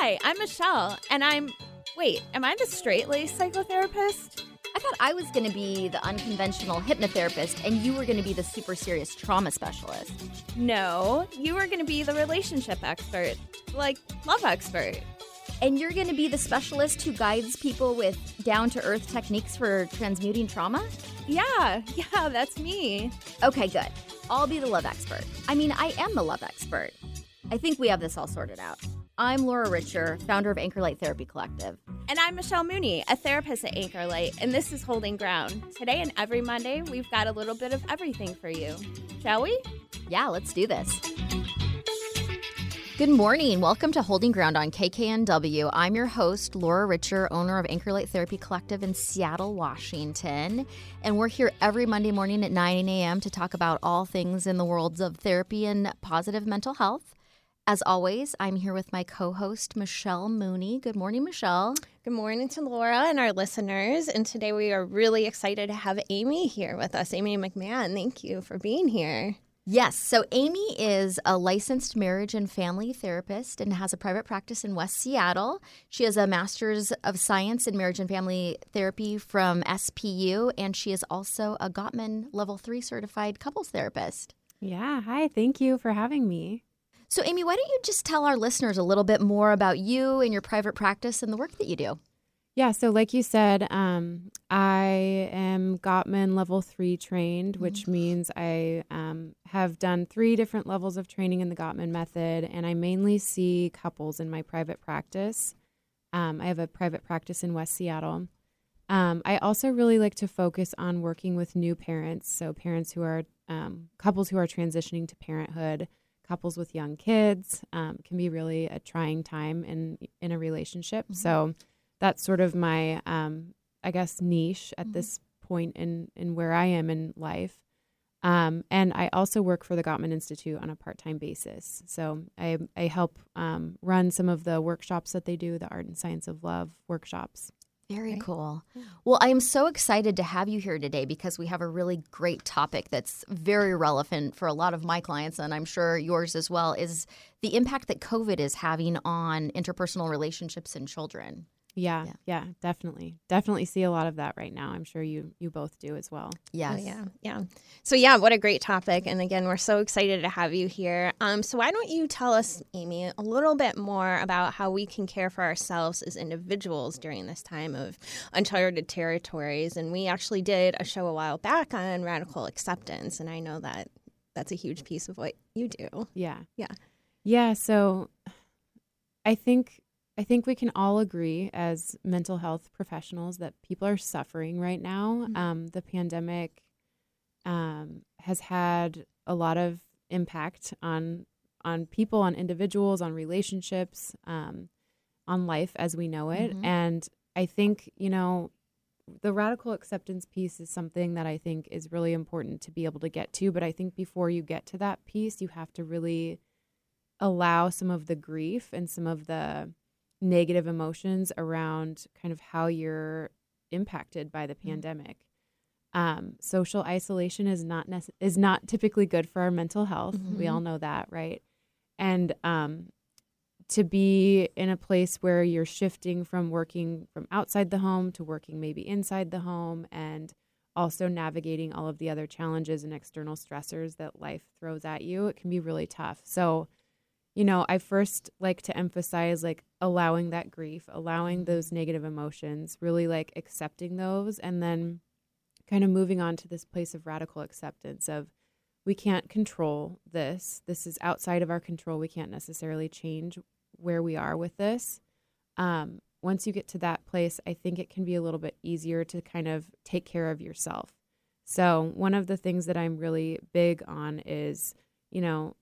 Hi, I'm Michelle, and I'm. Wait, am I the straight laced psychotherapist? I thought I was going to be the unconventional hypnotherapist and you were going to be the super serious trauma specialist. No, you were going to be the relationship expert, like love expert. And you're going to be the specialist who guides people with down to earth techniques for transmuting trauma? Yeah, yeah, that's me. Okay, good. I'll be the love expert. I mean, I am the love expert. I think we have this all sorted out. I'm Laura Richer, founder of Anchor Light Therapy Collective. And I'm Michelle Mooney, a therapist at Anchor Light, and this is Holding Ground. Today and every Monday, we've got a little bit of everything for you. Shall we? Yeah, let's do this. Good morning. Welcome to Holding Ground on KKNW. I'm your host, Laura Richer, owner of Anchor Light Therapy Collective in Seattle, Washington. And we're here every Monday morning at 9 a.m. to talk about all things in the worlds of therapy and positive mental health. As always, I'm here with my co host, Michelle Mooney. Good morning, Michelle. Good morning to Laura and our listeners. And today we are really excited to have Amy here with us, Amy McMahon. Thank you for being here. Yes. So, Amy is a licensed marriage and family therapist and has a private practice in West Seattle. She has a master's of science in marriage and family therapy from SPU, and she is also a Gottman level three certified couples therapist. Yeah. Hi. Thank you for having me. So, Amy, why don't you just tell our listeners a little bit more about you and your private practice and the work that you do? Yeah, so like you said, um, I am Gottman level three trained, which mm-hmm. means I um, have done three different levels of training in the Gottman method, and I mainly see couples in my private practice. Um, I have a private practice in West Seattle. Um, I also really like to focus on working with new parents, so parents who are um, couples who are transitioning to parenthood couples with young kids um, can be really a trying time in in a relationship. Mm-hmm. So that's sort of my um, I guess niche at mm-hmm. this point in in where I am in life. Um, and I also work for the Gottman Institute on a part time basis. So I I help um, run some of the workshops that they do, the Art and Science of Love workshops. Very right. cool. Well, I am so excited to have you here today because we have a really great topic that's very relevant for a lot of my clients, and I'm sure yours as well, is the impact that COVID is having on interpersonal relationships in children. Yeah, yeah, yeah, definitely. Definitely see a lot of that right now. I'm sure you you both do as well. Yes. Oh, yeah, yeah. So yeah, what a great topic. And again, we're so excited to have you here. Um, so why don't you tell us, Amy, a little bit more about how we can care for ourselves as individuals during this time of uncharted territories? And we actually did a show a while back on radical acceptance, and I know that that's a huge piece of what you do. Yeah. Yeah. Yeah, so I think I think we can all agree as mental health professionals that people are suffering right now. Mm-hmm. Um, the pandemic um, has had a lot of impact on on people, on individuals, on relationships, um, on life as we know it. Mm-hmm. And I think you know the radical acceptance piece is something that I think is really important to be able to get to. But I think before you get to that piece, you have to really allow some of the grief and some of the negative emotions around kind of how you're impacted by the mm-hmm. pandemic. Um, social isolation is not nece- is not typically good for our mental health. Mm-hmm. We all know that, right? And um, to be in a place where you're shifting from working from outside the home to working maybe inside the home, and also navigating all of the other challenges and external stressors that life throws at you, it can be really tough. So you know, I first like to emphasize like allowing that grief, allowing those negative emotions, really like accepting those, and then kind of moving on to this place of radical acceptance of we can't control this. This is outside of our control. We can't necessarily change where we are with this. Um, once you get to that place, I think it can be a little bit easier to kind of take care of yourself. So, one of the things that I'm really big on is, you know,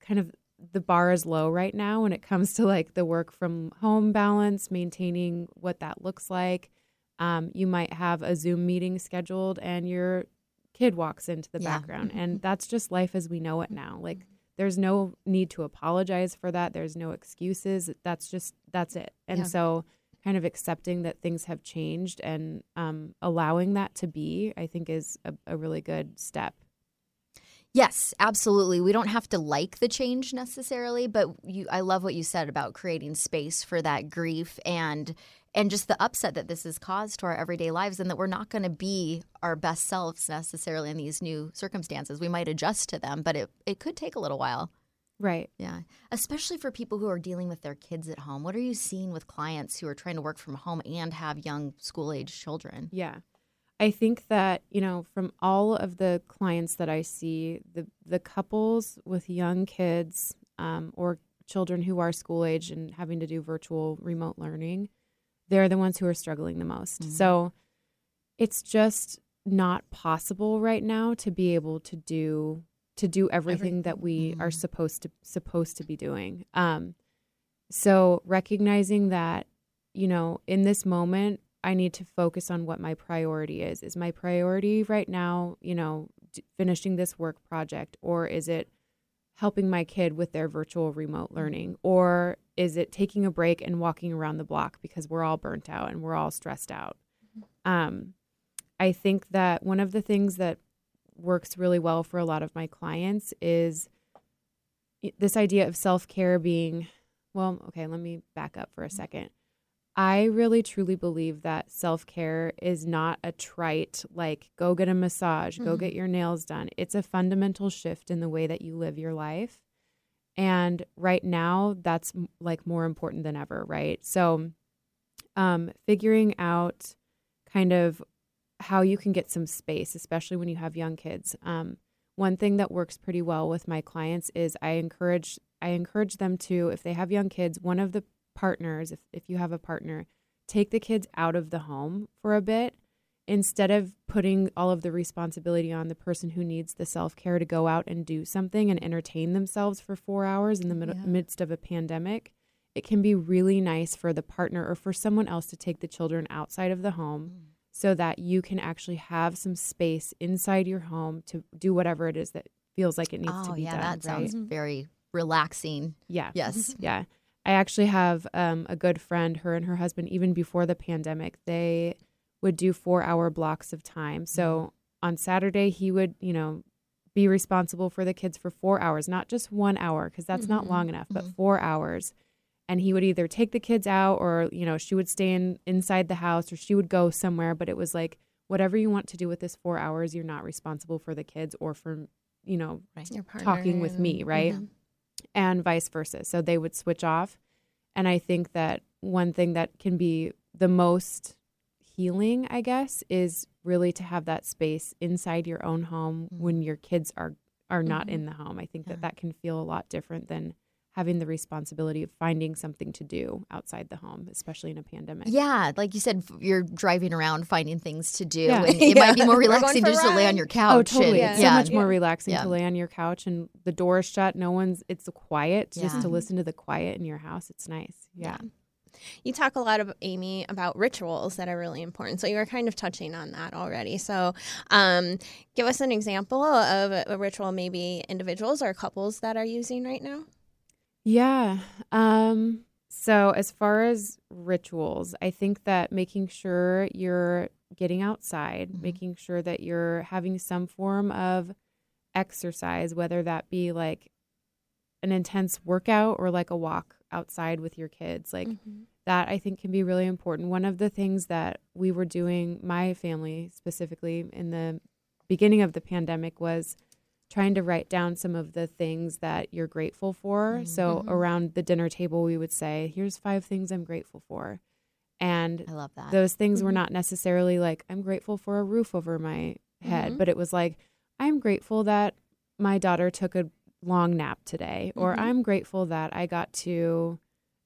kind of the bar is low right now when it comes to like the work from home balance, maintaining what that looks like. Um, you might have a Zoom meeting scheduled and your kid walks into the yeah. background, and that's just life as we know it now. Like, there's no need to apologize for that. There's no excuses. That's just, that's it. And yeah. so, kind of accepting that things have changed and um, allowing that to be, I think, is a, a really good step. Yes, absolutely. We don't have to like the change necessarily, but you I love what you said about creating space for that grief and and just the upset that this has caused to our everyday lives and that we're not going to be our best selves necessarily in these new circumstances. We might adjust to them, but it it could take a little while. Right. Yeah. Especially for people who are dealing with their kids at home. What are you seeing with clients who are trying to work from home and have young school age children? Yeah. I think that, you know, from all of the clients that I see, the the couples with young kids um, or children who are school age and having to do virtual remote learning, they're the ones who are struggling the most. Mhm. So it's just not possible right now to be able to do to do everything that we are Mhm. supposed to supposed to be doing. Um, so recognizing that, you know, in this moment, I need to focus on what my priority is. Is my priority right now, you know, d- finishing this work project, or is it helping my kid with their virtual remote learning, or is it taking a break and walking around the block because we're all burnt out and we're all stressed out? Um, I think that one of the things that works really well for a lot of my clients is this idea of self care being, well, okay, let me back up for a second. I really truly believe that self care is not a trite, like, go get a massage, go Mhm. get your nails done. It's a fundamental shift in the way that you live your life. And right now, that's like more important than ever, right? So, um, figuring out kind of how you can get some space, especially when you have young kids. Um, one thing that works pretty well with my clients is I encourage I encourage them to, if they have young kids, one of the partners, if, if you have a partner, take the kids out of the home for a bit instead of putting all of the responsibility on the person who needs the self care to go out and do something and entertain themselves for four hours in the mid- Yeah. midst of a pandemic. It can be really nice for the partner or for someone else to take the children outside of the home mm. so that you can actually have some space inside your home to do whatever it is that feels like it needs oh, to be yeah, done. Yeah, that right? sounds very relaxing. yeah. Yes. Yeah. I actually have um, a good friend, her and her husband, even before the pandemic, they would do four hour blocks of time. So on Saturday, he would, you know, be responsible for the kids for four hours, not just one hour, because that's not Mhm, long enough, but mhm. four hours. And he would either take the kids out or, you know, she would stay in inside the house or she would go somewhere. But it was like, whatever you want to do with this four hours, you're not responsible for the kids or for, you know, Your partner talking with me, and- right? Mhm. And vice versa. So they would switch off. And I think that one thing that can be the most healing, I guess, is really to have that space inside your own home when your kids are are not Mhm. in the home. I think that that can feel a lot different than having the responsibility of finding something to do outside the home, especially in a pandemic. Yeah, like you said, you're driving around finding things to do. Yeah. And it might be more relaxing for a just to lay on your couch. Oh, totally. and- It's Yeah. so yeah. much more relaxing Yeah. to lay on your couch and the door is shut. No one's, it's quiet just to listen to the quiet in your house. It's nice. Yeah. You talk a lot of Amy about rituals that are really important. So you were kind of touching on that already. So um, give us an example of a, a ritual maybe individuals or couples that are using right now. Yeah. Um so as far as rituals, I think that making sure you're getting outside, Mhm. making sure that you're having some form of exercise, whether that be like an intense workout or like a walk outside with your kids, like that I think can be really important. One of the things that we were doing, my family specifically, in the beginning of the pandemic was trying to write down some of the things that you're grateful for. So Mhm. around the dinner table, we would say, here's five things I'm grateful for. And I love that. those things were Mhm. not necessarily like, I'm grateful for a roof over my head, Mhm. but it was like, I'm grateful that my daughter took a long nap today, or Mhm. I'm grateful that I got to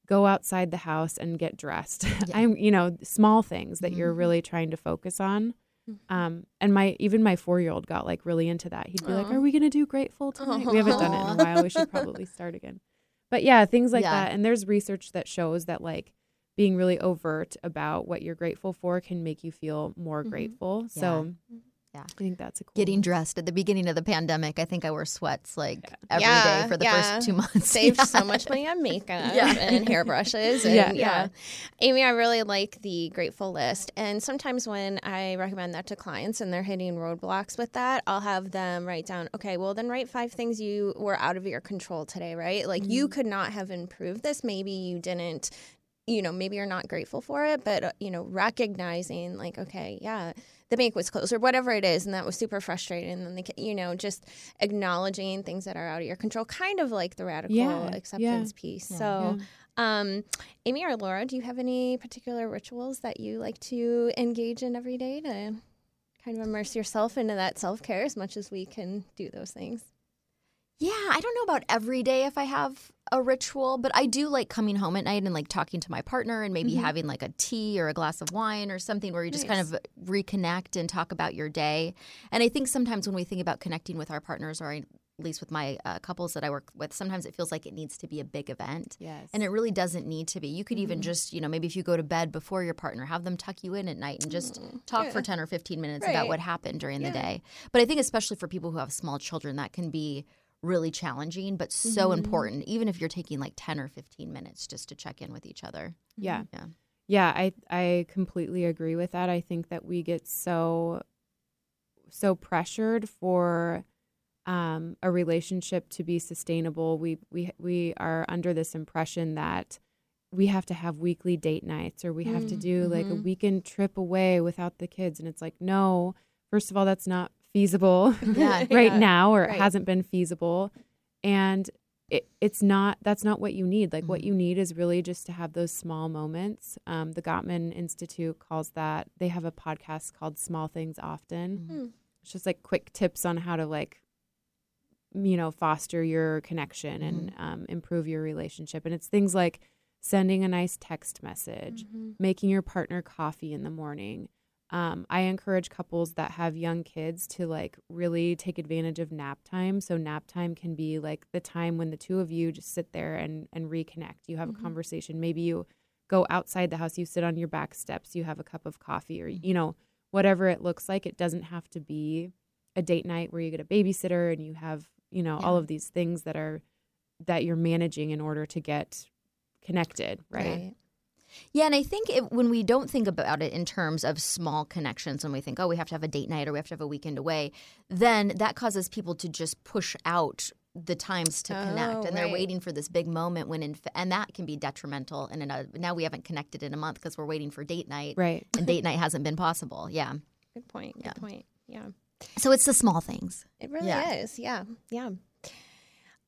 go outside the house and get dressed. Yeah. I'm, you know, small things that you're Mhm. really trying to focus on. Mhm. Um, and my even my four year old got like really into that. He'd be like, "Are we gonna do grateful tonight?" We haven't done it in a while. We should probably start again. But yeah, things like Yeah. that. And there's research that shows that like being really overt about what you're grateful for can make you feel more Mhm. grateful. Yeah. So Yeah. I think that's a cool. Getting dressed at the beginning of the pandemic, I think I wore sweats like every day Yeah, for the yeah. first two months. Saved Yeah. so much money on makeup Yeah. and hairbrushes. And Yeah. yeah. Yeah. Amy, I really like the grateful list. And sometimes when I recommend that to clients and they're hitting roadblocks with that, I'll have them write down, okay, well, then write five things you were out of your control today, right? Like you could not have improved this. Maybe you didn't. You know, maybe you're not grateful for it, but uh, you know, recognizing like, okay, yeah, the bank was closed or whatever it is, and that was super frustrating. And then, they, you know, just acknowledging things that are out of your control, kind of like the radical Yeah, acceptance piece. Yeah. So, um, Amy or Laura, do you have any particular rituals that you like to engage in every day to kind of immerse yourself into that self care as much as we can do those things? Yeah, I don't know about every day if I have a ritual, but I do like coming home at night and like talking to my partner and maybe mm-hmm. having like a tea or a glass of wine or something where you just kind of reconnect and talk about your day. And I think sometimes when we think about connecting with our partners, or at least with my uh, couples that I work with, sometimes it feels like it needs to be a big event. Yes. And it really doesn't need to be. You could even mm-hmm. just, you know, maybe if you go to bed before your partner, have them tuck you in at night and just mm, talk for 10 or 15 minutes about what happened during the day. But I think, especially for people who have small children, that can be really challenging, but so important, even if you're taking like 10 or 15 minutes just to check in with each other. yeah. Yeah. Yeah, I I completely agree with that. I think that we get so so pressured for um, a relationship to be sustainable. We we we are under this impression that we have to have weekly date nights or we have to do like a mhm. weekend trip away without the kids, and it's like no. First of all, that's not feasible Yeah. right Yeah, now, or it hasn't been feasible, and it, it's not that's not what you need like what Mhm. you need is really just to have those small moments um, the gottman institute calls that they have a podcast called small things often Hmm. it's just like quick tips on how to like you know foster your connection and Mm-hmm. um, improve your relationship and it's things like sending a nice text message Mm-hmm. making your partner coffee in the morning um, i encourage couples that have young kids to like really take advantage of nap time. So nap time can be like the time when the two of you just sit there and and reconnect. You have Mhm. a conversation. Maybe you go outside the house. You sit on your back steps. You have a cup of coffee or you know whatever it looks like. It doesn't have to be a date night where you get a babysitter and you have you know all of these things that are that you're managing in order to get connected right, Yeah, and I think it, when we don't think about it in terms of small connections, when we think, oh, we have to have a date night or we have to have a weekend away, then that causes people to just push out the times to connect, Oh, and they're right. waiting for this big moment when, in, and that can be detrimental. And in a, now we haven't connected in a month because we're waiting for date night, right and date night hasn't been possible. Yeah, Good point. Good Yeah. point. Yeah. so it's the small things. It really Yeah. is. Yeah. Yeah.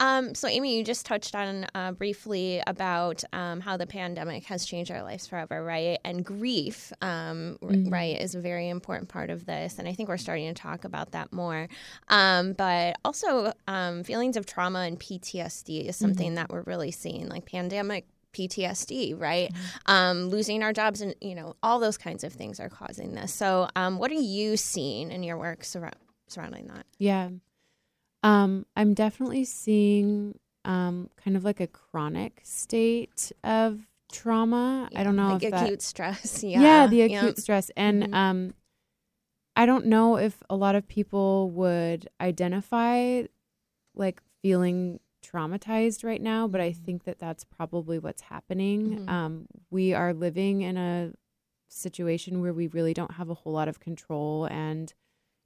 Um, so, Amy, you just touched on uh, briefly about um, how the pandemic has changed our lives forever, right? And grief, um, Mhm. right, is a very important part of this. And I think we're starting to talk about that more. Um, but also, um, feelings of trauma and PTSD is something that we're really seeing, like pandemic. PTSD, right? Um, losing our jobs, and you know, all those kinds of things are causing this. So, um, what are you seeing in your work surra- surrounding that? Yeah. Um, I'm definitely seeing um, kind of like a chronic state of trauma. I don't know like if that, acute stress. Yeah, yeah, the acute Yep. stress, and Mhm. um, I don't know if a lot of people would identify like feeling traumatized right now, but I think that that's probably what's happening. Mhm. Um, we are living in a situation where we really don't have a whole lot of control and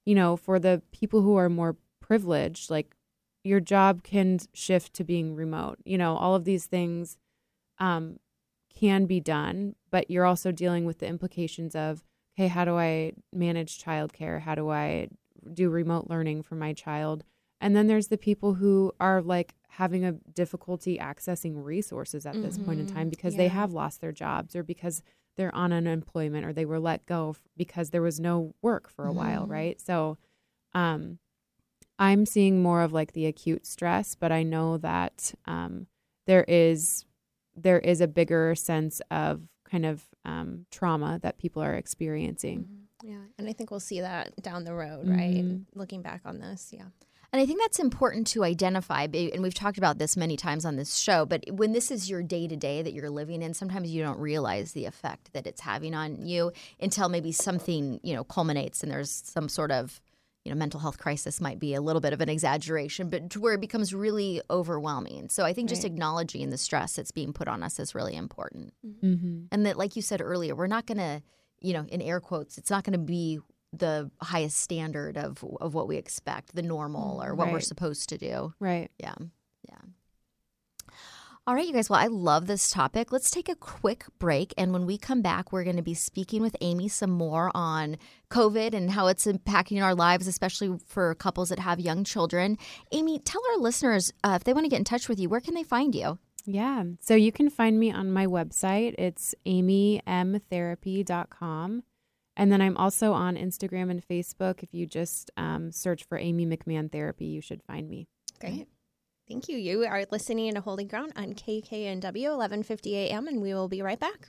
you know for the people who are more privileged like your job can shift to being remote you know all of these things um, can be done but you're also dealing with the implications of okay how do i manage childcare how do i do remote learning for my child and then there's the people who are like having a difficulty accessing resources at this point in time Mhm. because they have lost their jobs or because they're on unemployment or they were let go f- because there was no work for a while, Mhm. right? So um I'm seeing more of like the acute stress, but I know that um there is there is a bigger sense of kind of um trauma that people are experiencing. Mhm. Yeah, and I think we'll see that down the road, right? Mhm. Looking back on this, yeah. And I think that's important to identify. And we've talked about this many times on this show, but when this is your day to day that you're living in, sometimes you don't realize the effect that it's having on you until maybe something, you know, culminates and there's some sort of you know, mental health crisis might be a little bit of an exaggeration, but to where it becomes really overwhelming. So I think just acknowledging the stress that's being put on us is really important. Mm-hmm. And that, like you said earlier, we're not going to, you know, in air quotes, it's not going to be the highest standard of of what we expect, the normal or what we're supposed to do. Right. Yeah. Yeah. All right, you guys. Well, I love this topic. Let's take a quick break. And when we come back, we're going to be speaking with Amy some more on COVID and how it's impacting our lives, especially for couples that have young children. Amy, tell our listeners uh, if they want to get in touch with you, where can they find you? Yeah. So you can find me on my website. It's amymtherapy.com. And then I'm also on Instagram and Facebook. If you just um, search for Amy McMahon Therapy, you should find me. Great. Thank you. You are listening to Holding Ground on KKNW 1150 AM, and we will be right back.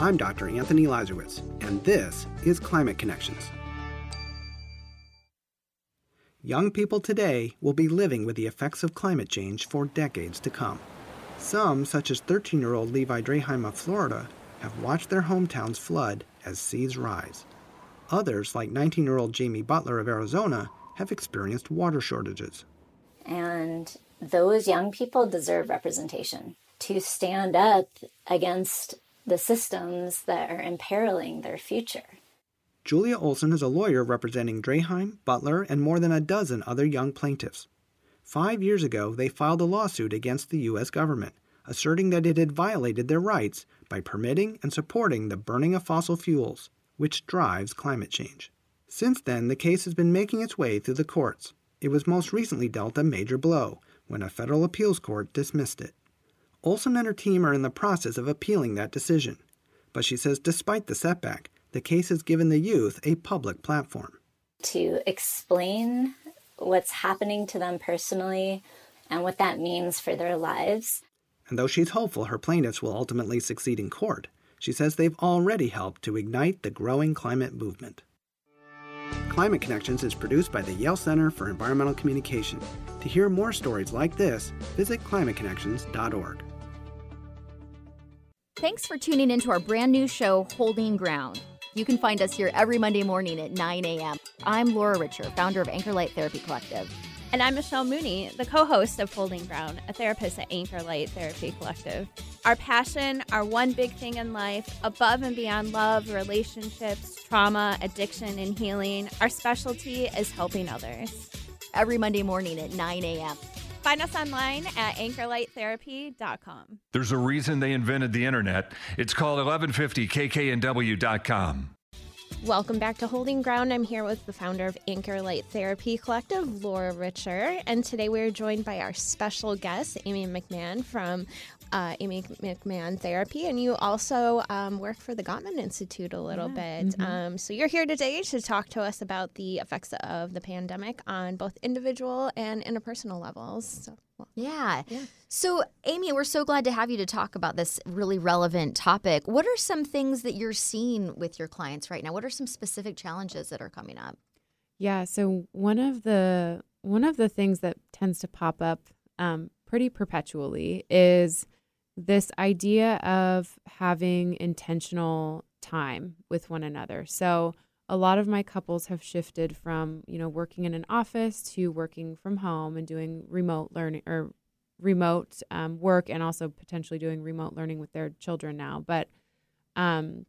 I'm Dr. Anthony Leiserowitz, and this is Climate Connections. Young people today will be living with the effects of climate change for decades to come. Some, such as 13 year old Levi Draheim of Florida, have watched their hometowns flood as seas rise. Others, like 19 year old Jamie Butler of Arizona, have experienced water shortages. And those young people deserve representation to stand up against the systems that are imperiling their future. Julia Olson is a lawyer representing Draheim, Butler, and more than a dozen other young plaintiffs. Five years ago, they filed a lawsuit against the U.S. government, asserting that it had violated their rights by permitting and supporting the burning of fossil fuels, which drives climate change. Since then, the case has been making its way through the courts. It was most recently dealt a major blow when a federal appeals court dismissed it. Olson and her team are in the process of appealing that decision, but she says despite the setback, the case has given the youth a public platform. To explain what's happening to them personally and what that means for their lives. And though she's hopeful her plaintiffs will ultimately succeed in court, she says they've already helped to ignite the growing climate movement. Climate Connections is produced by the Yale Center for Environmental Communication. To hear more stories like this, visit climateconnections.org. Thanks for tuning into our brand new show, Holding Ground. You can find us here every Monday morning at 9 a.m. I'm Laura Richer, founder of Anchor Light Therapy Collective. And I'm Michelle Mooney, the co host of Holding Ground, a therapist at Anchor Light Therapy Collective. Our passion, our one big thing in life, above and beyond love, relationships, trauma, addiction, and healing, our specialty is helping others. Every Monday morning at 9 a.m. Find us online at anchorlighttherapy.com. There's a reason they invented the internet. It's called 1150kknw.com. Welcome back to Holding Ground. I'm here with the founder of Anchor Light Therapy Collective, Laura Richer. And today we're joined by our special guest, Amy McMahon from uh, Amy McMahon Therapy. And you also um, work for the Gottman Institute a little bit. Um, so you're here today to talk to us about the effects of the pandemic on both individual and interpersonal levels. So, well, Yeah. So, Amy, we're so glad to have you to talk about this really relevant topic. What are some things that you're seeing with your clients right now? What are some specific challenges that are coming up? Yeah. So one of the one of the things that tends to pop up um, pretty perpetually is this idea of having intentional time with one another. So a lot of my couples have shifted from you know working in an office to working from home and doing remote learning or remote um, work and also potentially doing remote learning with their children now. But um,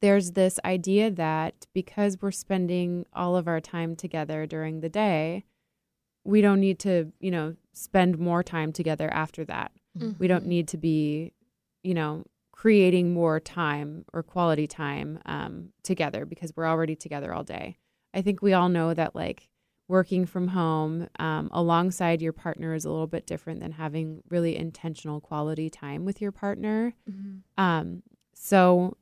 there's this idea that because we're spending all of our time together during the day, we don't need to, you know, spend more time together after that. We don't need to be, you know, creating more time or quality time um, together because we're already together all day. I think we all know that, like, working from home um, alongside your partner is a little bit different than having really intentional quality time with your partner. Um, so,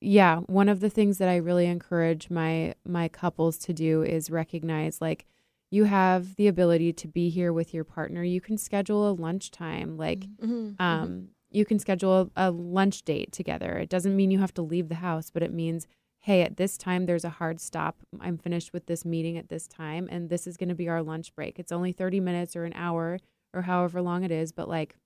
yeah, one of the things that I really encourage my my couples to do is recognize like you have the ability to be here with your partner. You can schedule a lunchtime, like Mm-hmm. um, you can schedule a, a lunch date together. It doesn't mean you have to leave the house, but it means, hey, at this time there's a hard stop. I'm finished with this meeting at this time, and this is going to be our lunch break. It's only 30 minutes or an hour or however long it is, but like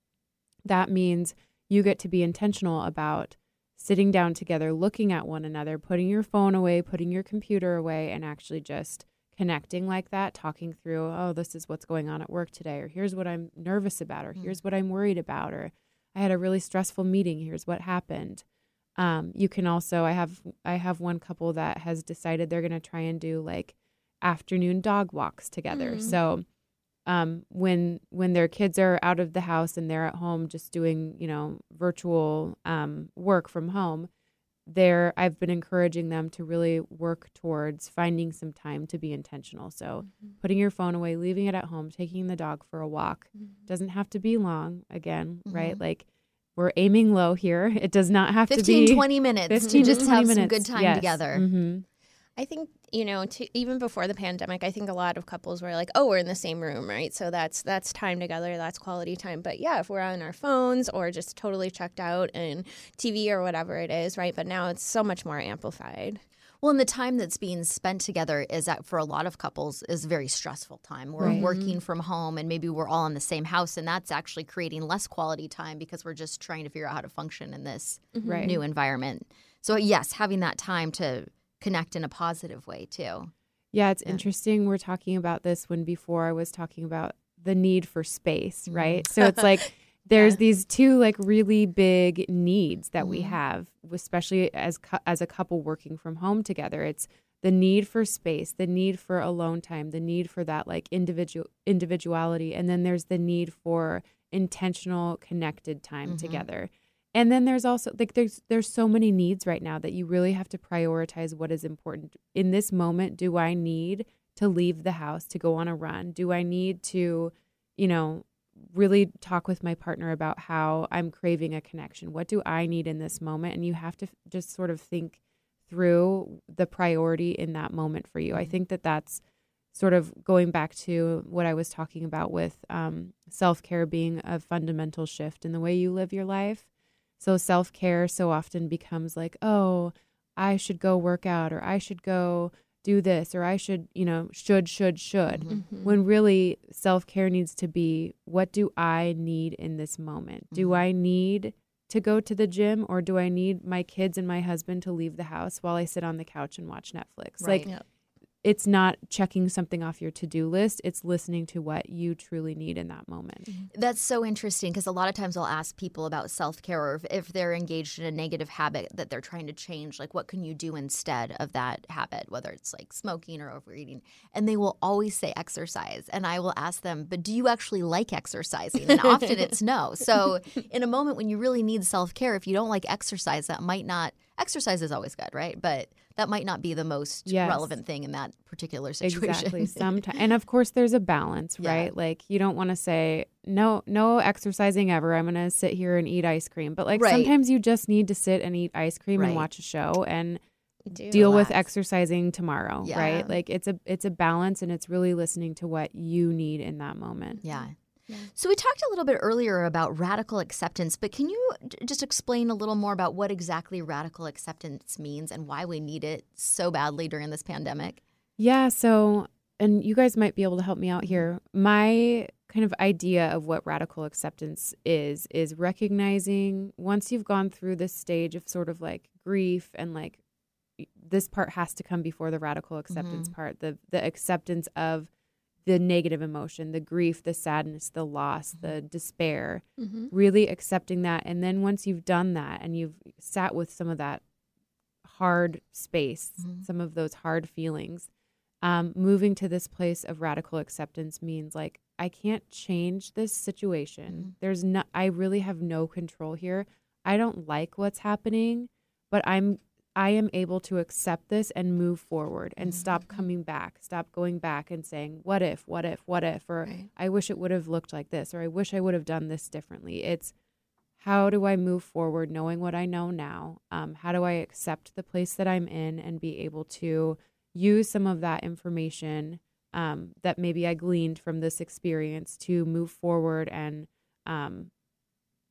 that means you get to be intentional about sitting down together, looking at one another, putting your phone away, putting your computer away, and actually just connecting like that, talking through, oh, this is what's going on at work today, or here's what I'm nervous about, or mm. here's what I'm worried about, or I had a really stressful meeting. Here's what happened. Um, you can also, I have, I have one couple that has decided they're going to try and do like afternoon dog walks together. Mm. So, um, when when their kids are out of the house and they're at home just doing you know virtual um, work from home there i've been encouraging them to really work towards finding some time to be intentional so mm-hmm. putting your phone away leaving it at home taking the dog for a walk mm-hmm. doesn't have to be long again right mm-hmm. like we're aiming low here it does not have 15, to be 20 minutes 15 to just 20 have minutes. some good time Yes. together. Mhm. I think you know, to, even before the pandemic, I think a lot of couples were like, "Oh, we're in the same room, right? So that's that's time together, that's quality time." But yeah, if we're on our phones or just totally checked out in TV or whatever it is, right? But now it's so much more amplified. Well, and the time that's being spent together is that for a lot of couples is very stressful time. We're Right. working mm-hmm. from home and maybe we're all in the same house and that's actually creating less quality time because we're just trying to figure out how to function in this mm-hmm. Right. new environment. So yes, having that time to connect in a positive way too. Yeah, it's Yeah. interesting. We're talking about this when before I was talking about the need for space, Mm-hmm. right? So it's like there's these two like really big needs that we Mm-hmm. have, especially as cou- as a couple working from home together. It's the need for space, the need for alone time, the need for that like individual individuality, and then there's the need for intentional connected time Mm-hmm. together. And then there's also like there's there's so many needs right now that you really have to prioritize what is important. In this moment, do I need to leave the house to go on a run? Do I need to, you know, really talk with my partner about how I'm craving a connection? What do I need in this moment? And you have to just sort of think through the priority in that moment for you. I think that that's sort of going back to what I was talking about with um, self care being a fundamental shift in the way you live your life. So self care so often becomes like, oh, I should go work out or I should go do this or I should, you know, should, should, should. Mm-hmm. When really self care needs to be what do I need in this moment? Do I need to go to the gym or do I need my kids and my husband to leave the house while I sit on the couch and watch Netflix? Right. Like, it's not checking something off your to-do list it's listening to what you truly need in that moment mm-hmm. That's so interesting because a lot of times I'll ask people about self care or if, if they're engaged in a negative habit that they're trying to change, like what can you do instead of that habit, whether it's like smoking or overeating. And they will always say exercise. And I will ask them, but do you actually like exercising? And often it's no. So in a moment when you really need self care, if you don't like exercise, that might not, exercise is always good, right? But that might not be the most Yes. relevant thing in that particular situation. exactly sometimes and of course there's a balance Yeah. right like you don't want to say no no exercising ever i'm gonna sit here and eat ice cream but like Right. sometimes you just need to sit and eat ice cream Right. and watch a show and do. deal with exercising tomorrow Yeah. right like it's a it's a balance and it's really listening to what you need in that moment Yeah. So we talked a little bit earlier about radical acceptance, but can you d- just explain a little more about what exactly radical acceptance means and why we need it so badly during this pandemic? Yeah, so and you guys might be able to help me out here. My kind of idea of what radical acceptance is is recognizing once you've gone through this stage of sort of like grief and like this part has to come before the radical acceptance mm-hmm. part, the the acceptance of the negative emotion, the grief, the sadness, the loss, the despair, Mm-hmm. really accepting that and then once you've done that and you've sat with some of that hard space, Mhm. some of those hard feelings, um, moving to this place of radical acceptance means like I can't change this situation. There's no, I really have no control here. I don't like what's happening, but I'm I am able to accept this and move forward and stop coming back, stop going back and saying, what if, what if, what if, or Right. I wish it would have looked like this, or I wish I would have done this differently. It's how do I move forward knowing what I know now? Um, how do I accept the place that I'm in and be able to use some of that information um, that maybe I gleaned from this experience to move forward and um,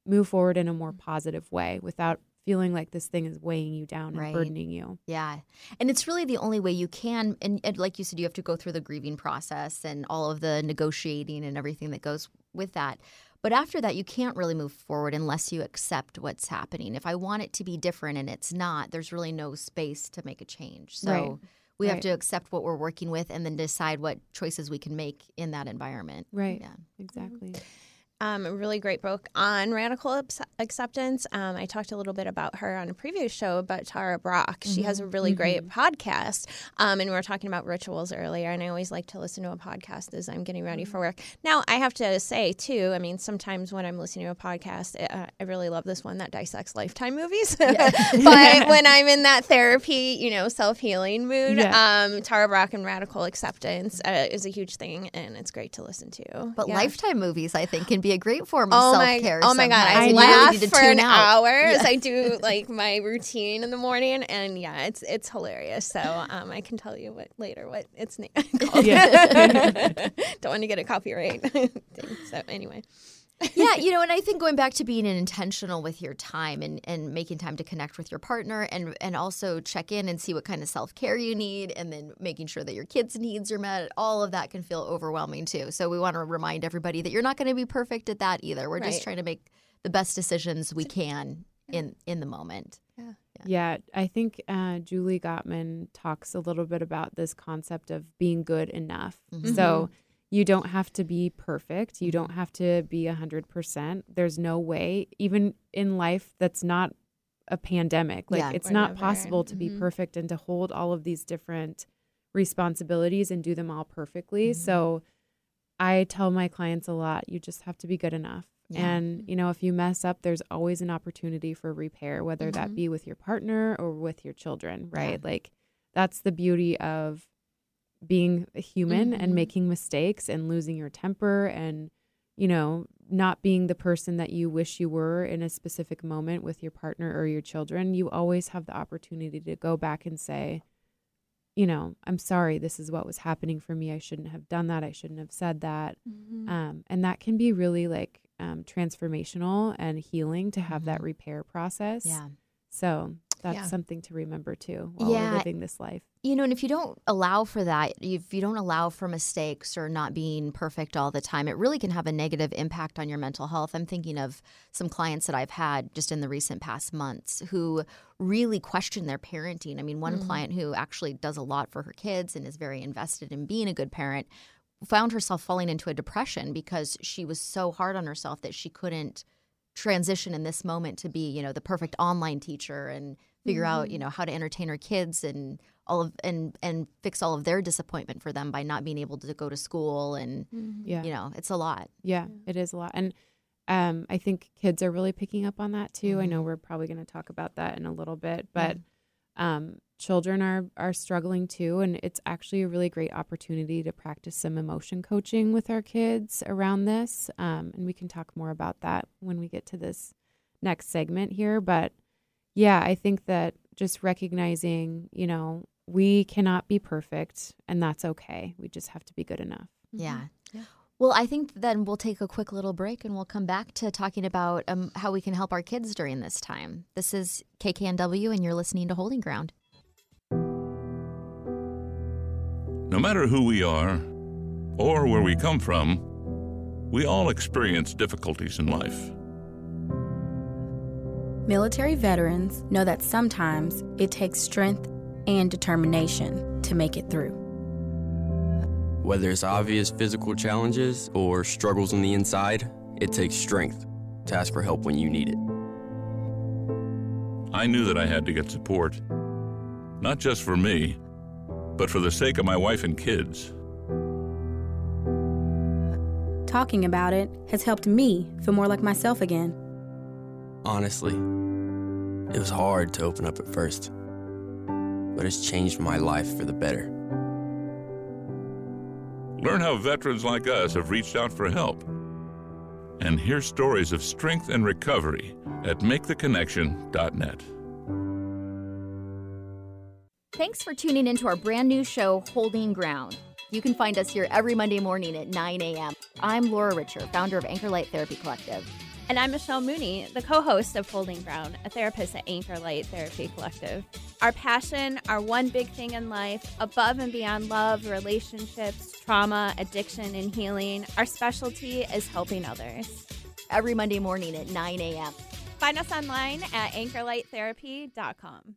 move forward in a more positive way without feeling like this thing is weighing you down and Right. burdening you. Yeah. And it's really the only way you can. And, and like you said, you have to go through the grieving process and all of the negotiating and everything that goes with that. But after that, you can't really move forward unless you accept what's happening. If I want it to be different and it's not, there's really no space to make a change. So Right. we have to accept what we're working with and then decide what choices we can make in that environment. Right. Yeah. Exactly. Mm-hmm. Um, a really great book on radical acceptance. Um, I talked a little bit about her on a previous show about Tara Brach. She has a really great podcast, um, and we were talking about rituals earlier. And I always like to listen to a podcast as I'm getting ready for work. Now, I have to say too. I mean, sometimes when I'm listening to a podcast, uh, I really love this one that dissects Lifetime movies. but when I'm in that therapy, you know, self healing mood, Yeah. um, Tara Brach and radical acceptance uh, is a huge thing, and it's great to listen to. But Yeah. Lifetime movies, I think, can be a great form of Oh self my, care. oh my god! I, I know. laugh need to for an out. hour as I do like my routine in the morning, and yeah, it's it's hilarious. So um, I can tell you what later what it's named. Don't want to get a copyright. so anyway, yeah, you know, and I think going back to being intentional with your time and, and making time to connect with your partner and and also check in and see what kind of self care you need and then making sure that your kids' needs are met, all of that can feel overwhelming too. So we want to remind everybody that you're not going to be perfect at that either. We're Right. just trying to make the best decisions we can in in the moment. Yeah, Yeah, I think uh, Julie Gottman talks a little bit about this concept of being good enough. Mm-hmm. So you don't have to be perfect. You don't have to be 100%. There's no way, even in life that's not a pandemic, like Yeah. it's not never. possible to be Mhm. perfect and to hold all of these different responsibilities and do them all perfectly. Mm-hmm. So I tell my clients a lot you just have to be good enough. Yeah. And, you know, if you mess up, there's always an opportunity for repair, whether that be with your partner or with your children, right? Like, that's the beauty of being a human and Mhm. making mistakes and losing your temper and, you know, not being the person that you wish you were in a specific moment with your partner or your children. You always have the opportunity to go back and say, you know, I'm sorry, this is what was happening for me. I shouldn't have done that. I shouldn't have said that. Um, and that can be really like um, transformational and healing to have that repair process. Yeah. So that's Yeah. something to remember too while Yeah. we're living this life. You know, and if you don't allow for that, if you don't allow for mistakes or not being perfect all the time, it really can have a negative impact on your mental health. I'm thinking of some clients that I've had just in the recent past months who really question their parenting. I mean, one mm. client who actually does a lot for her kids and is very invested in being a good parent found herself falling into a depression because she was so hard on herself that she couldn't transition in this moment to be, you know, the perfect online teacher and figure out, you know, how to entertain her kids and all of and and fix all of their disappointment for them by not being able to go to school and Yeah. you know, it's a lot. Yeah, it is a lot. And um, I think kids are really picking up on that too. I know we're probably going to talk about that in a little bit, but um, children are are struggling too, and it's actually a really great opportunity to practice some emotion coaching with our kids around this. Um, and we can talk more about that when we get to this next segment here. But yeah, I think that just recognizing, you know, we cannot be perfect, and that's okay. We just have to be good enough. Yeah. Well, I think then we'll take a quick little break and we'll come back to talking about um, how we can help our kids during this time. This is KKNW, and you're listening to Holding Ground. No matter who we are or where we come from, we all experience difficulties in life. Military veterans know that sometimes it takes strength and determination to make it through. Whether it's obvious physical challenges or struggles on the inside, it takes strength to ask for help when you need it. I knew that I had to get support, not just for me, but for the sake of my wife and kids. Talking about it has helped me feel more like myself again. Honestly, it was hard to open up at first, but it's changed my life for the better. Learn how veterans like us have reached out for help. and hear stories of strength and recovery at maketheconnection.net. Thanks for tuning into our brand new show, Holding Ground. You can find us here every Monday morning at 9 a.m. I'm Laura Richer, founder of Anchor Light Therapy Collective. And I'm Michelle Mooney, the co host of Holding Ground, a therapist at Anchor Light Therapy Collective. Our passion, our one big thing in life, above and beyond love, relationships, trauma, addiction, and healing, our specialty is helping others. Every Monday morning at 9 a.m. Find us online at anchorlighttherapy.com.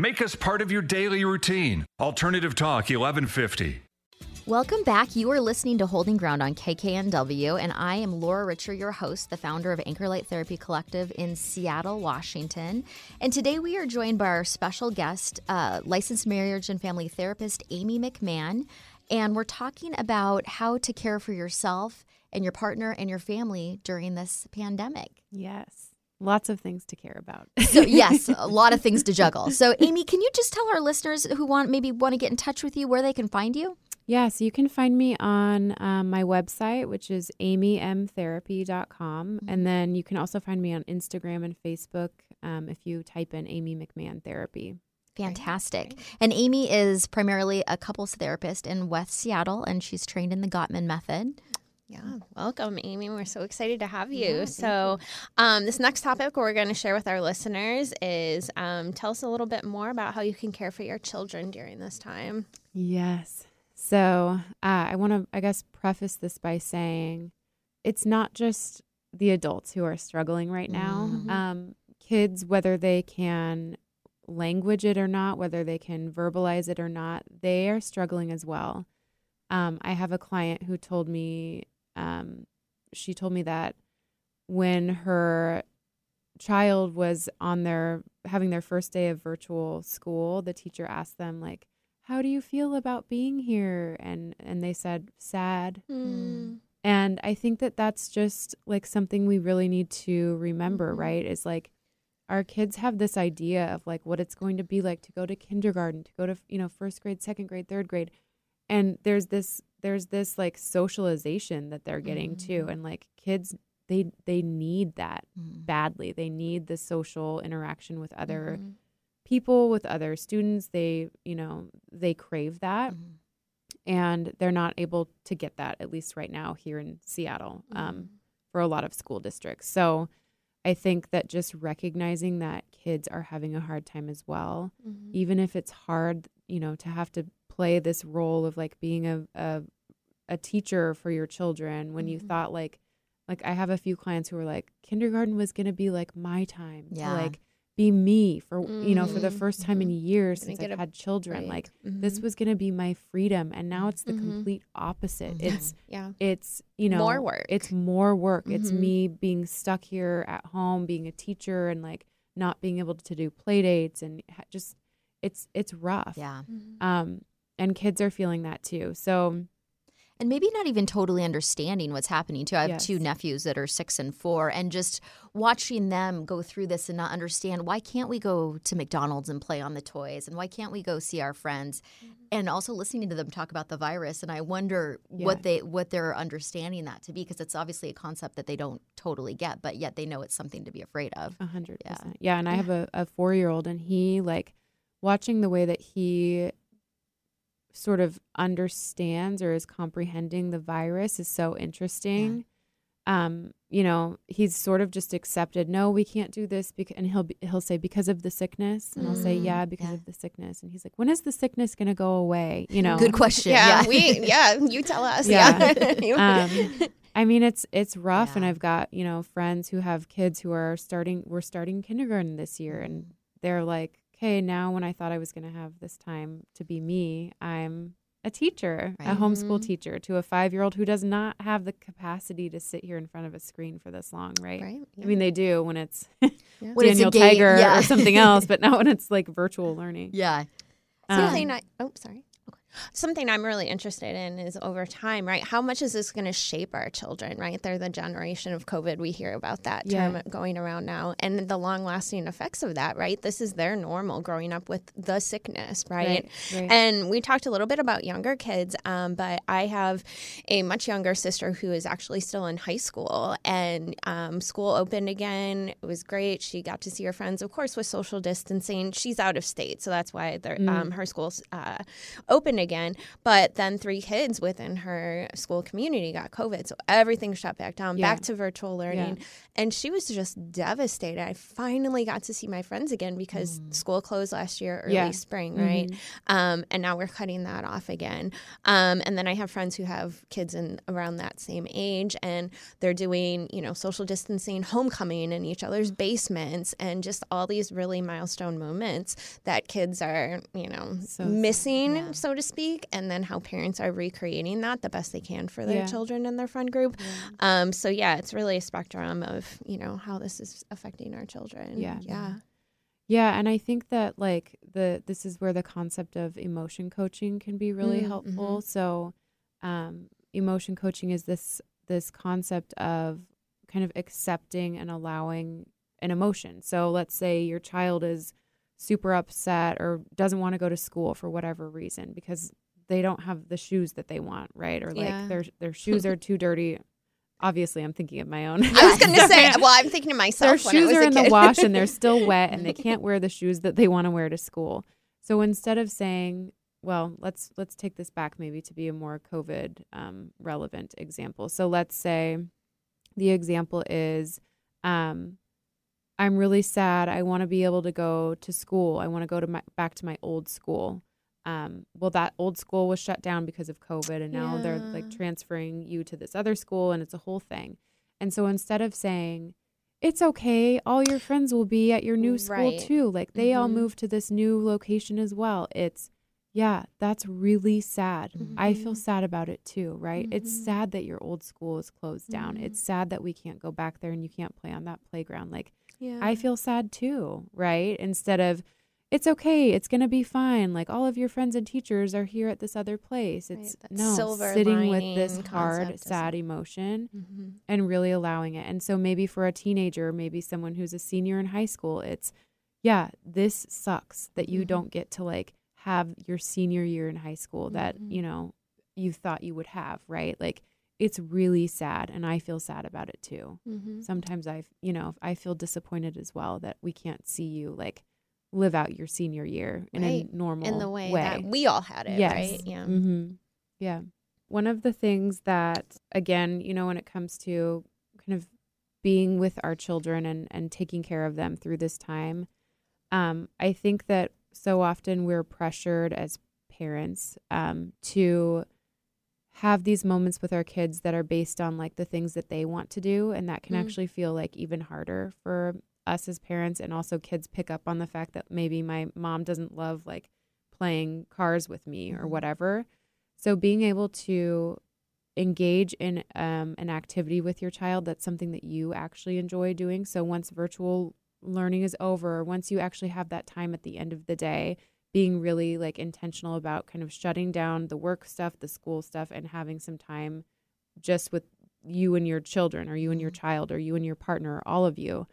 Make us part of your daily routine. Alternative Talk 1150. Welcome back. You are listening to Holding Ground on KKNW, and I am Laura Richer, your host, the founder of Anchor Light Therapy Collective in Seattle, Washington. And today we are joined by our special guest, uh, licensed marriage and family therapist Amy McMahon. And we're talking about how to care for yourself and your partner and your family during this pandemic. Yes. Lots of things to care about. so yes, a lot of things to juggle. So Amy, can you just tell our listeners who want maybe want to get in touch with you where they can find you? Yeah, so you can find me on um, my website, which is amymtherapy.com. Mm-hmm. And then you can also find me on Instagram and Facebook um, if you type in Amy McMahon Therapy. Fantastic. And Amy is primarily a couples therapist in West Seattle, and she's trained in the Gottman method. Yeah, welcome, Amy. We're so excited to have you. Yeah, so, um, this next topic we're going to share with our listeners is um, tell us a little bit more about how you can care for your children during this time. Yes. So, uh, I want to, I guess, preface this by saying it's not just the adults who are struggling right now. Mm-hmm. Um, kids, whether they can language it or not, whether they can verbalize it or not, they are struggling as well. Um, I have a client who told me um, she told me that when her child was on their having their first day of virtual school, the teacher asked them like, "How do you feel about being here?" and and they said, "Sad." Mm. And I think that that's just like something we really need to remember, mm-hmm. right? Is like our kids have this idea of like what it's going to be like to go to kindergarten, to go to, you know, first grade, second grade, third grade. And there's this there's this like socialization that they're getting mm-hmm. too and like kids they they need that mm-hmm. badly they need the social interaction with other mm-hmm. people with other students they you know they crave that mm-hmm. and they're not able to get that at least right now here in seattle um, mm-hmm. for a lot of school districts so i think that just recognizing that kids are having a hard time as well mm-hmm. even if it's hard you know to have to play this role of like being a a, a teacher for your children when mm-hmm. you thought like like I have a few clients who are like kindergarten was to be like my time yeah. to like be me for mm-hmm. you know for the mm-hmm. first time in mm-hmm. years since I've had children break. like mm-hmm. this was going to be my freedom and now it's the mm-hmm. complete opposite it's yeah it's you know more work it's more work it's me being stuck here at home being a teacher and like not being able to do play dates and just it's it's rough yeah um and kids are feeling that too. So and maybe not even totally understanding what's happening too. I have yes. two nephews that are six and four, and just watching them go through this and not understand why can't we go to McDonald's and play on the toys, and why can't we go see our friends, mm-hmm. and also listening to them talk about the virus, and I wonder yes. what they what they're understanding that to be because it's obviously a concept that they don't totally get, but yet they know it's something to be afraid of. A hundred percent, yeah. And I have a, a four year old, and he like watching the way that he sort of understands or is comprehending the virus is so interesting. Yeah. Um, you know, he's sort of just accepted, no, we can't do this because and he'll be, he'll say because of the sickness and mm, I'll say mm, yeah, because yeah. of the sickness and he's like when is the sickness going to go away, you know? Good question. Yeah, yeah. we yeah, you tell us. Yeah. um, I mean, it's it's rough, yeah. and I've got you know friends who have kids who are starting. We're starting kindergarten this year, and they're like, okay, now when I thought I was going to have this time to be me, I'm a teacher, a Right. homeschool Mhm. teacher, to a five year old who does not have the capacity to sit here in front of a screen for this long, right? Right. I mean, they do when it's When it's Daniel game, Tiger yeah. or something else, but not when it's like virtual learning. Yeah. Um, Something I oh sorry. Something I'm really interested in is over time, right? How much is this going to shape our children, right? They're the generation of COVID. We hear about that term Yeah. going around now and the long lasting effects of that, right? This is their normal growing up with the sickness, right? Right, right. And we talked a little bit about younger kids, um, but I have a much younger sister who is actually still in high school and um, school opened again. It was great. She got to see her friends, of course, with social distancing. She's out of state, so that's why Mm. um, her school's uh, open again. But then three kids within her school community got COVID, so everything shut back down, Yeah. back to virtual learning. And she was just devastated. I finally got to see my friends again because school closed last year, early Yeah. spring, right? Um, and now we're cutting that off again. Um, and then I have friends who have kids in around that same age, and they're doing, you know, social distancing, homecoming in each other's basements, and just all these really milestone moments that kids are, you know, So- missing, so to speak. And then how parents are recreating that the best they can for their Yeah. children and their friend group. Um, so yeah, it's really a spectrum of you know how this is affecting our children. Yeah. yeah. Yeah, and I think that like the this is where the concept of emotion coaching can be really Mm, helpful. So, um, emotion coaching is this this concept of kind of accepting and allowing an emotion. So, let's say your child is super upset or doesn't want to go to school for whatever reason because they don't have the shoes that they want, right? Or like Yeah. their their shoes are too dirty. Obviously, I'm thinking of my own. I was gonna say, well, I'm thinking to their myself. I shoes are in the wash and they're still wet and they can't wear the shoes that they want to wear to school. So instead of saying, well, let's let's take this back maybe to be a more COVID um, relevant example. So let's say the example is, um, I'm really sad. I want to be able to go to school. I want to go to my back to my old school. Um, well, that old school was shut down because of COVID, and now they're like transferring you to this other school, and it's a whole thing. And so instead of saying, it's okay, all your friends will be at your new school Right. too, like they all Mhm. moved to this new location as well. It's, yeah, that's really sad. I feel Mhm. sad about it too, right? It's Mhm. sad that your old school is closed down. It's sad that we can't go back there and you can't play on that playground. Like, Yeah. I feel sad too, right? Instead of, it's okay, it's going to be fine. Like all of your friends and teachers are here at this other place. It's that no silver sitting with this hard, sad emotion Mhm. and really allowing it. And so maybe for a teenager, maybe someone who's a senior in high school, it's, yeah, this sucks that you Mhm. don't get to like have your senior year in high school that, Mhm. you know, you thought you would have, right? Like it's really sad and I feel sad about it too Mhm. sometimes I, you know, I feel disappointed as well that we can't see you like live out your senior year in Right. a normal in the way, that we all had it, yes. right? Yeah. hmm Yeah. One of the things that, again, you know, when it comes to kind of being with our children and, and taking care of them through this time, um, I think that so often we're pressured as parents um, to have these moments with our kids that are based on like the things that they want to do. And that can Mm. actually feel like even harder for us as parents. And also, kids pick up on the fact that maybe my mom doesn't love like playing cars with me or Mhm. whatever. So, being able to engage in um, an activity with your child that's something that you actually enjoy doing. So, once virtual learning is over, once you actually have that time at the end of the day, being really like intentional about kind of shutting down the work stuff, the school stuff, and having some time just with you and your children, or you and your child, or you and your partner, or all of you.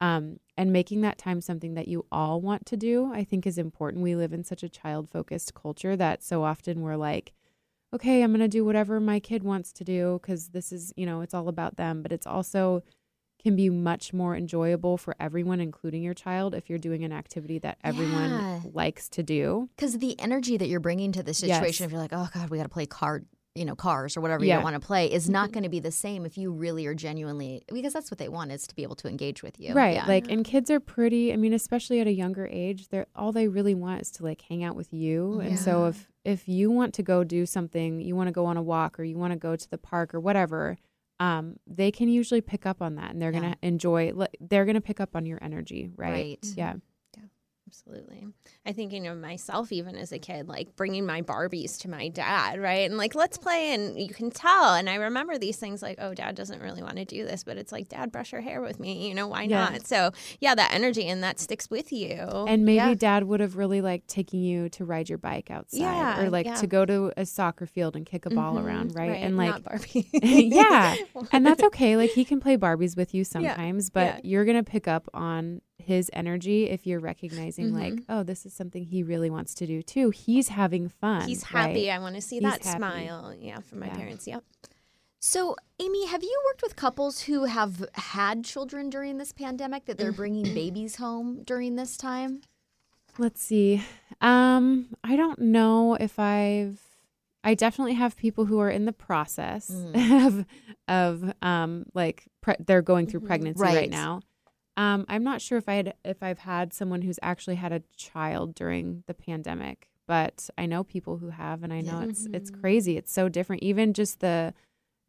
Um, and making that time something that you all want to do, I think is important. We live in such a child focused culture that so often we're like, okay, I'm going to do whatever my kid wants to do because this is, you know, it's all about them. But it's also can be much more enjoyable for everyone, including your child, if you're doing an activity that everyone Yeah. likes to do. Because the energy that you're bringing to the Yes. situation, if you're like, oh God, we got to play card, you know, cars or whatever you Yeah. don't want to play, is not going to be the same if you really are genuinely, because that's what they want is to be able to engage with you. Right. Yeah. Like and kids are pretty I mean, especially at a younger age, they're all they really want is to like hang out with you. And so if if you want to go do something, you want to go on a walk or you want to go to the park or whatever, um, they can usually pick up on that and they're Yeah. gonna enjoy li- they're gonna pick up on your energy, right? Right. Yeah. Absolutely. I think, you know, myself, even as a kid, like bringing my Barbies to my dad, right? And like, let's play. And you can tell. And I remember these things like, oh, dad doesn't really want to do this, but it's like, dad, brush your hair with me. You know, why Yeah. not? So, yeah, that energy and that sticks with you. And maybe yeah. dad would have really liked taking you to ride your bike outside Yeah, or like to go to a soccer field and kick a ball Mhm, around, right? right, And like Barbie. yeah. And that's okay. Like he can play Barbies with you sometimes, but you're going to pick up on his energy if you're recognizing like, Mhm. oh, this is something he really wants to do too. He's having fun. He's happy. right? I want to see He's that happy. smile. Yeah, from my Yeah. parents. Yep. So, Amy, have you worked with couples who have had children during this pandemic that they're bringing babies home during this time? Let's see. Um, I don't know if I've. I definitely have people who are in the process Mm. of of um like pre- they're going through Mhm. pregnancy right. Right. now. Um, I'm not sure if I had if I've had someone who's actually had a child during the pandemic, but I know people who have, and I know Yeah. it's it's Mhm. crazy. It's so different. Even just the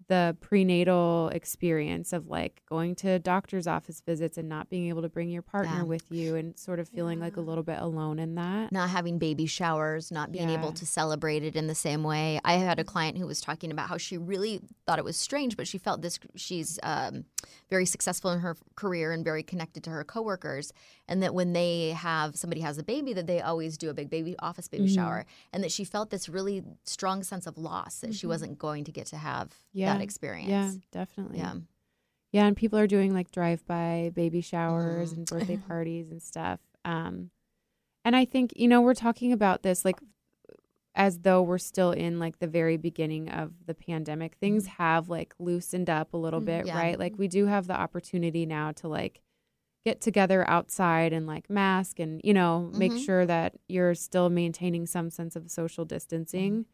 the prenatal experience of like going to doctor's office visits and not being able to bring your partner Yeah. with you and sort of feeling like a little bit alone in that. Not having baby showers, not being able to celebrate it in the same way. I had a client who was talking about how she really thought it was strange, but she felt this. She's um, very successful in her career and very connected to her coworkers, and that when they have somebody has a baby, that they always do a big baby office baby Mhm. shower, and that she felt this really strong sense of loss that she Mhm. wasn't going to get to have Yeah. That experience. Yeah, definitely. Yeah. Yeah, and people are doing like drive-by baby showers Mhm. and birthday parties and stuff. Um, and I think you know we're talking about this like as though we're still in like the very beginning of the pandemic. Things have like loosened up a little Mhm. bit, Yeah. right? Like we do have the opportunity now to like get together outside and like mask and you know make Mhm. sure that you're still maintaining some sense of social distancing.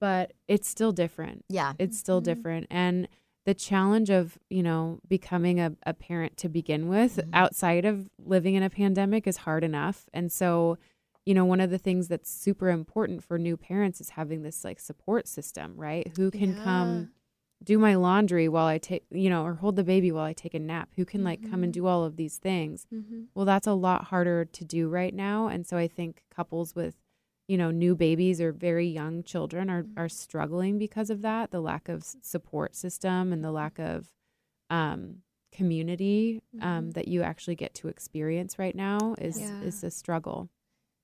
But it's still different Yeah. it's still Mhm. different and the challenge of you know becoming a, a parent to begin with Mhm. outside of living in a pandemic is hard enough and so you know one of the things that's super important for new parents is having this like support system right who can come do my laundry while i take you know or hold the baby while i take a nap who can like come and Mhm. do all of these things Mm-hmm. well that's a lot harder to do right now and so i think couples with you know new babies or very young children are are struggling because of that the lack of support system and the lack of um community um Mhm. that you actually get to experience right now is Yeah. is a struggle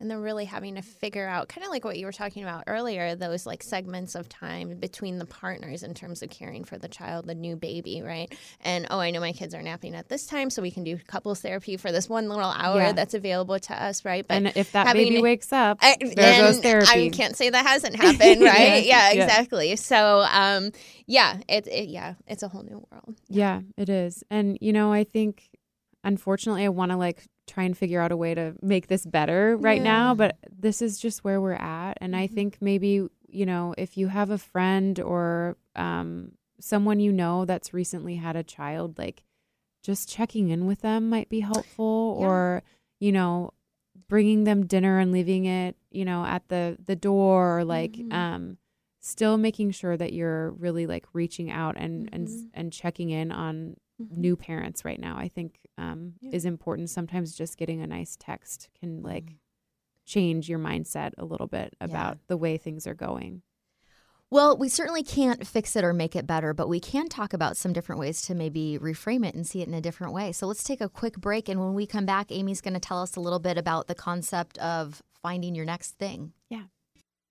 and then really having to figure out kind of like what you were talking about earlier those like segments of time between the partners in terms of caring for the child the new baby right and oh i know my kids are napping at this time so we can do couples therapy for this one little hour Yeah. that's available to us right but and if that having- baby wakes up I, there goes and therapy I can't say that hasn't happened, right? Yeah, yeah, yeah. exactly. So, um, yeah, it, it, yeah, it's a whole new world. Yeah, it is. And you know, I think unfortunately I want to like try and figure out a way to make this better right now, but this is just where we're at and I Mhm. think maybe, you know, if you have a friend or um someone you know that's recently had a child like just checking in with them might be helpful Yeah. or you know bringing them dinner and leaving it you know at the the door or like Mhm. um still making sure that you're really like reaching out and and Mhm. and checking in on new parents right now i think um Yeah. is important sometimes just getting a nice text can like change your mindset a little bit about the way things are going Well, we certainly can't fix it or make it better, but we can talk about some different ways to maybe reframe it and see it in a different way. So let's take a quick break. And when we come back, Amy's going to tell us a little bit about the concept of finding your next thing.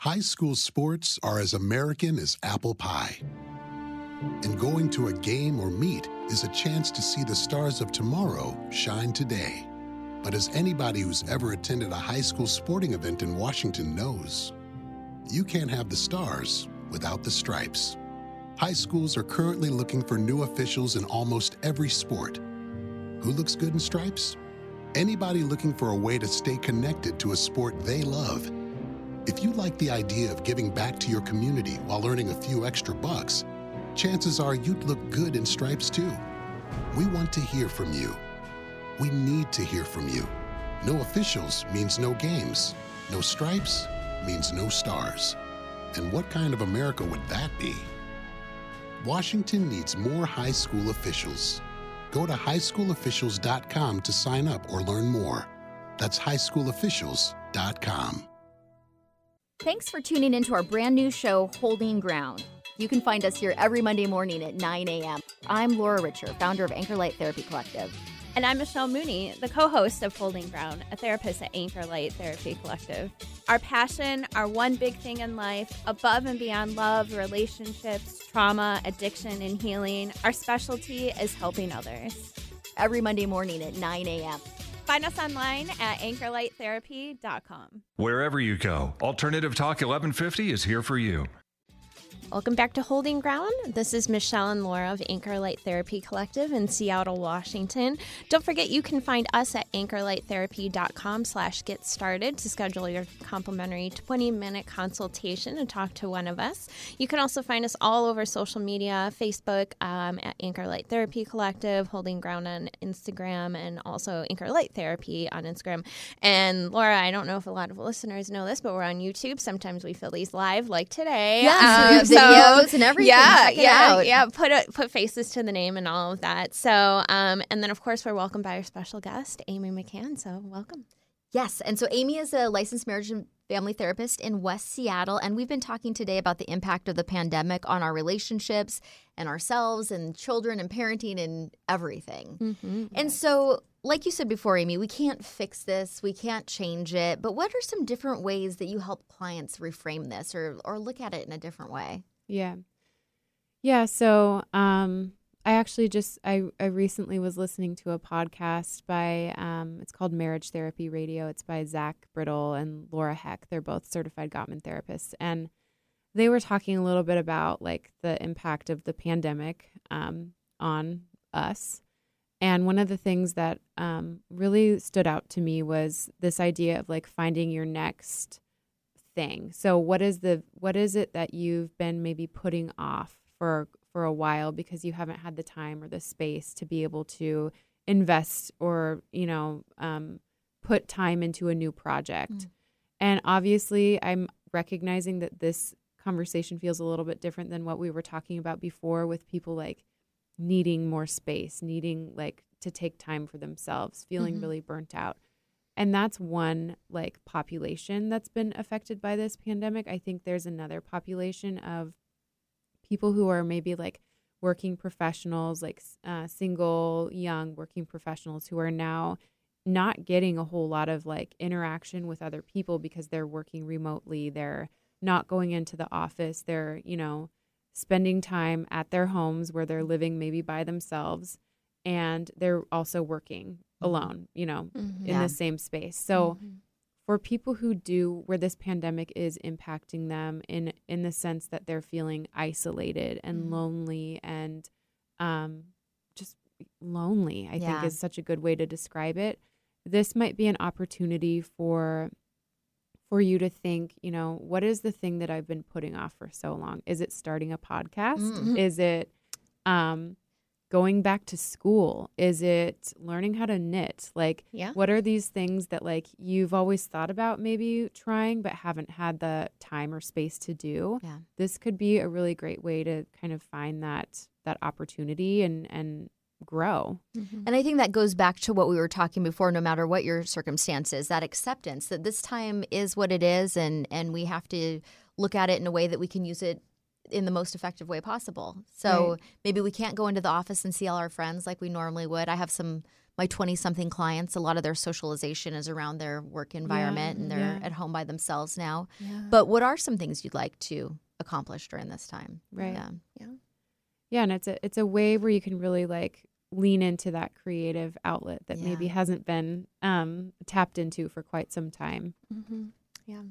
High school sports are as American as apple pie. And going to a game or meet is a chance to see the stars of tomorrow shine today. But as anybody who's ever attended a high school sporting event in Washington knows, you can't have the stars without the stripes. High schools are currently looking for new officials in almost every sport. Who looks good in stripes? Anybody looking for a way to stay connected to a sport they love? If you like the idea of giving back to your community while earning a few extra bucks, chances are you'd look good in stripes too. We want to hear from you. We need to hear from you. No officials means no games. No stripes means no stars. And what kind of America would that be? Washington needs more high school officials. Go to highschoolofficials.com to sign up or learn more. That's highschoolofficials.com. Thanks for tuning into our brand new show, Holding Ground. You can find us here every Monday morning at 9 a.m. I'm Laura Richer, founder of Anchor Light Therapy Collective. And I'm Michelle Mooney, the co host of Holding Ground, a therapist at Anchor Light Therapy Collective. Our passion, our one big thing in life, above and beyond love, relationships, trauma, addiction, and healing, our specialty is helping others. Every Monday morning at 9 a.m. Find us online at anchorlighttherapy.com. Wherever you go, Alternative Talk 1150 is here for you. Welcome back to Holding Ground. This is Michelle and Laura of Anchor Light Therapy Collective in Seattle, Washington. Don't forget you can find us at anchorlighttherapy.com slash get started to schedule your complimentary 20-minute consultation and talk to one of us. You can also find us all over social media, Facebook um, at Anchor Light Therapy Collective, Holding Ground on Instagram, and also Anchor Light Therapy on Instagram. And Laura, I don't know if a lot of listeners know this, but we're on YouTube. Sometimes we film these live like today. Yes, um, videos and everything. Yeah, yeah, yeah. Put a, put faces to the name and all of that. So, um, and then of course we're welcomed by our special guest, Amy McMahon. So, welcome. Yes. And so Amy is a licensed marriage and family therapist in West Seattle. And we've been talking today about the impact of the pandemic on our relationships and ourselves and children and parenting and everything. Mm-hmm. And so, like you said before, Amy, we can't fix this, we can't change it. But what are some different ways that you help clients reframe this or, or look at it in a different way? Yeah. Yeah. So um, I actually just, I, I recently was listening to a podcast by, um, it's called Marriage Therapy Radio. It's by Zach Brittle and Laura Heck. They're both certified Gottman therapists. And they were talking a little bit about like the impact of the pandemic um, on us. And one of the things that um, really stood out to me was this idea of like finding your next thing. So what is the what is it that you've been maybe putting off for for a while because you haven't had the time or the space to be able to invest or you know um, put time into a new project. Mm. And obviously, I'm recognizing that this conversation feels a little bit different than what we were talking about before with people like needing more space, needing like to take time for themselves, feeling Mhm. really burnt out. And that's one like population that's been affected by this pandemic. I think there's another population of people who are maybe like working professionals, like uh, single, young working professionals who are now not getting a whole lot of like interaction with other people because they're working remotely. They're not going into the office. They're, you know, spending time at their homes where they're living maybe by themselves and they're also working alone, you know, Mhm. in Yeah. the same space. So Mhm. for people who do where this pandemic is impacting them in in the sense that they're feeling isolated and Mhm. lonely and um just lonely, I Yeah. think is such a good way to describe it. This might be an opportunity for for you to think, you know, what is the thing that I've been putting off for so long? Is it starting a podcast? Mhm. Is it um going back to school? Is it learning how to knit? Like Yeah. what are these things that like you've always thought about maybe trying but haven't had the time or space to do? Yeah. This could be a really great way to kind of find that that opportunity and and grow. Mhm. And I think that goes back to what we were talking before, no matter what your circumstances, that acceptance that this time is what it is and and we have to look at it in a way that we can use it in the most effective way possible. So Right. maybe we can't go into the office and see all our friends like we normally would. I have some my 20 something clients, a lot of their socialization is around their work environment and they're yeah. at home by themselves now. Yeah. But what are some things you'd like to accomplish during this time? Right. Yeah. Yeah, Yeah, and it's a it's a way where you can really like lean into that creative outlet that maybe hasn't been um tapped into for quite some time. hmm Yeah.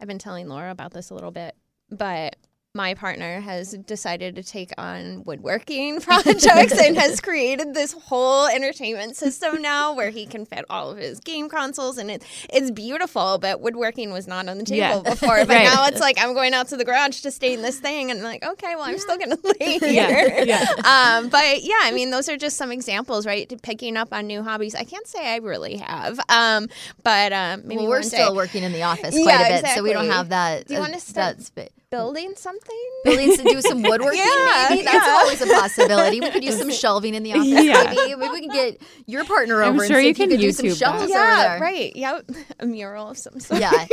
I've been telling Laura about this a little bit, but my partner has decided to take on woodworking projects and has created this whole entertainment system now where he can fit all of his game consoles and it, it's beautiful but woodworking was not on the table Yeah. before but Right. now it's like i'm going out to the garage to stain this thing and I'm like okay well i'm still gonna lay here Yeah. um, but yeah i mean those are just some examples right picking up on new hobbies i can't say i really have um, but um, maybe well, we're still day. working in the office Yeah, quite a bit, so we don't have that. Do you uh, want to that spa- building something buildings to do some woodworking? Yeah, maybe that's yeah. always a possibility. We could use some shelving in the office. Yeah. Maybe maybe we can get your partner I'm over sure and see you if you can could do some YouTube shelves that. over yeah there. right yep a mural of some sort Yeah.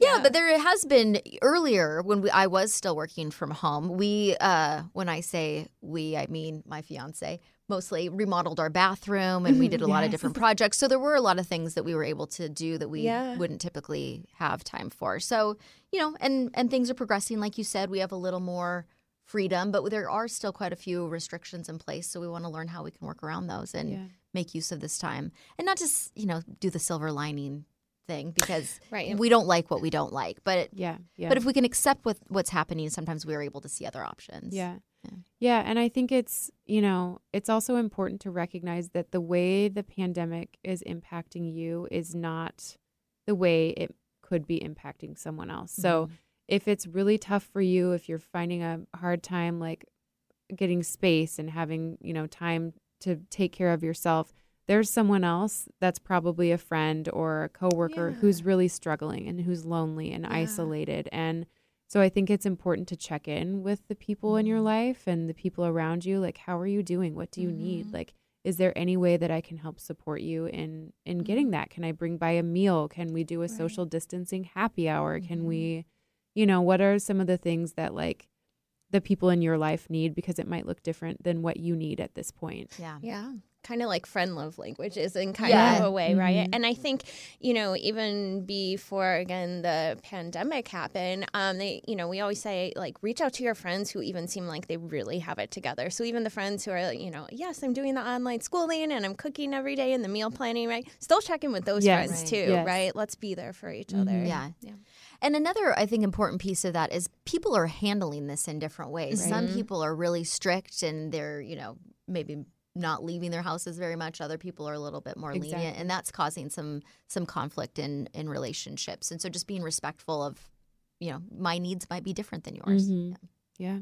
yeah, but there has been earlier when we, I was still working from home. We, uh, when I say we, I mean my fiance. Mostly remodeled our bathroom, and we did a mm-hmm. lot of different projects. So there were a lot of things that we were able to do that we Yeah. wouldn't typically have time for. So you know, and and things are progressing. Like you said, we have a little more freedom, but there are still quite a few restrictions in place. So we want to learn how we can work around those and Yeah. make use of this time, and not just you know do the silver lining thing because Right. we don't like what we don't like. But Yeah. Yeah. but if we can accept what what's happening, sometimes we are able to see other options. Yeah. Yeah. Yeah. And I think it's, you know, it's also important to recognize that the way the pandemic is impacting you is not the way it could be impacting someone else. So Mm-hmm. if it's really tough for you, if you're finding a hard time like getting space and having, you know, time to take care of yourself, there's someone else that's probably a friend or a coworker Yeah. who's really struggling and who's lonely and Yeah. isolated and so I think it's important to check in with the people in your Mm-hmm. life and the people around you. Like, how are you doing? What do you Mm-hmm. need? Like, is there any way that I can help support you in in getting that? Can I bring by a meal? Can we do a social distancing happy hour? Mm-hmm. Can we, you know, what are some of the things that like the people in your life need because it might look different than what you need at this point. Yeah. Yeah. Kind of like friend love languages in kind Yeah. of a way, right? Mhm. And I think, you know, even before again the pandemic happened, um, they, you know, we always say like reach out to your friends who even seem like they really have it together. So even the friends who are, you know, yes, I'm doing the online schooling and I'm cooking every day and the meal planning, right? Still check in with those Yes. friends Right. too, Yes. right? Let's be there for each Mhm. other. Yeah. Yeah. And another, I think, important piece of that is people are handling this in different ways. Some people are really strict and they're, you know, maybe not leaving their houses very much. Other people are a little bit more lenient, and that's causing some some conflict in in relationships. And so, just being respectful of, you know, my needs might be different than yours. Mhm. Yeah.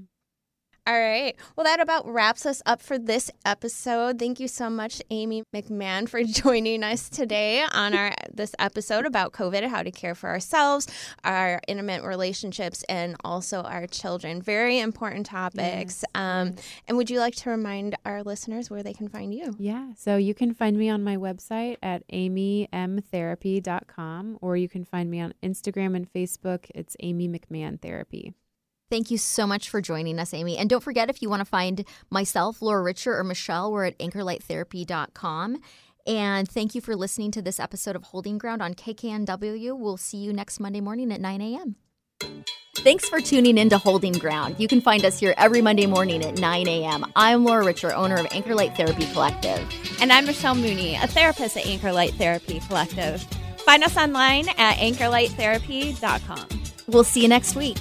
All right. Well, that about wraps us up for this episode. Thank you so much, Amy McMahon, for joining us today on our this episode about COVID, how to care for ourselves, our intimate relationships, and also our children. Very important topics. Um, and would you like to remind our listeners where they can find you? Yeah. So you can find me on my website at amymtherapy.com or you can find me on Instagram and Facebook. It's Amy McMahon Therapy. Thank you so much for joining us, Amy. And don't forget, if you want to find myself, Laura Richer, or Michelle, we're at anchorlighttherapy.com. And thank you for listening to this episode of Holding Ground on KKNW. We'll see you next Monday morning at 9 a.m. Thanks for tuning in to Holding Ground. You can find us here every Monday morning at 9 a.m. I'm Laura Richer, owner of Anchor Light Therapy Collective. And I'm Michelle Mooney, a therapist at Anchor Light Therapy Collective. Find us online at anchorlighttherapy.com. We'll see you next week.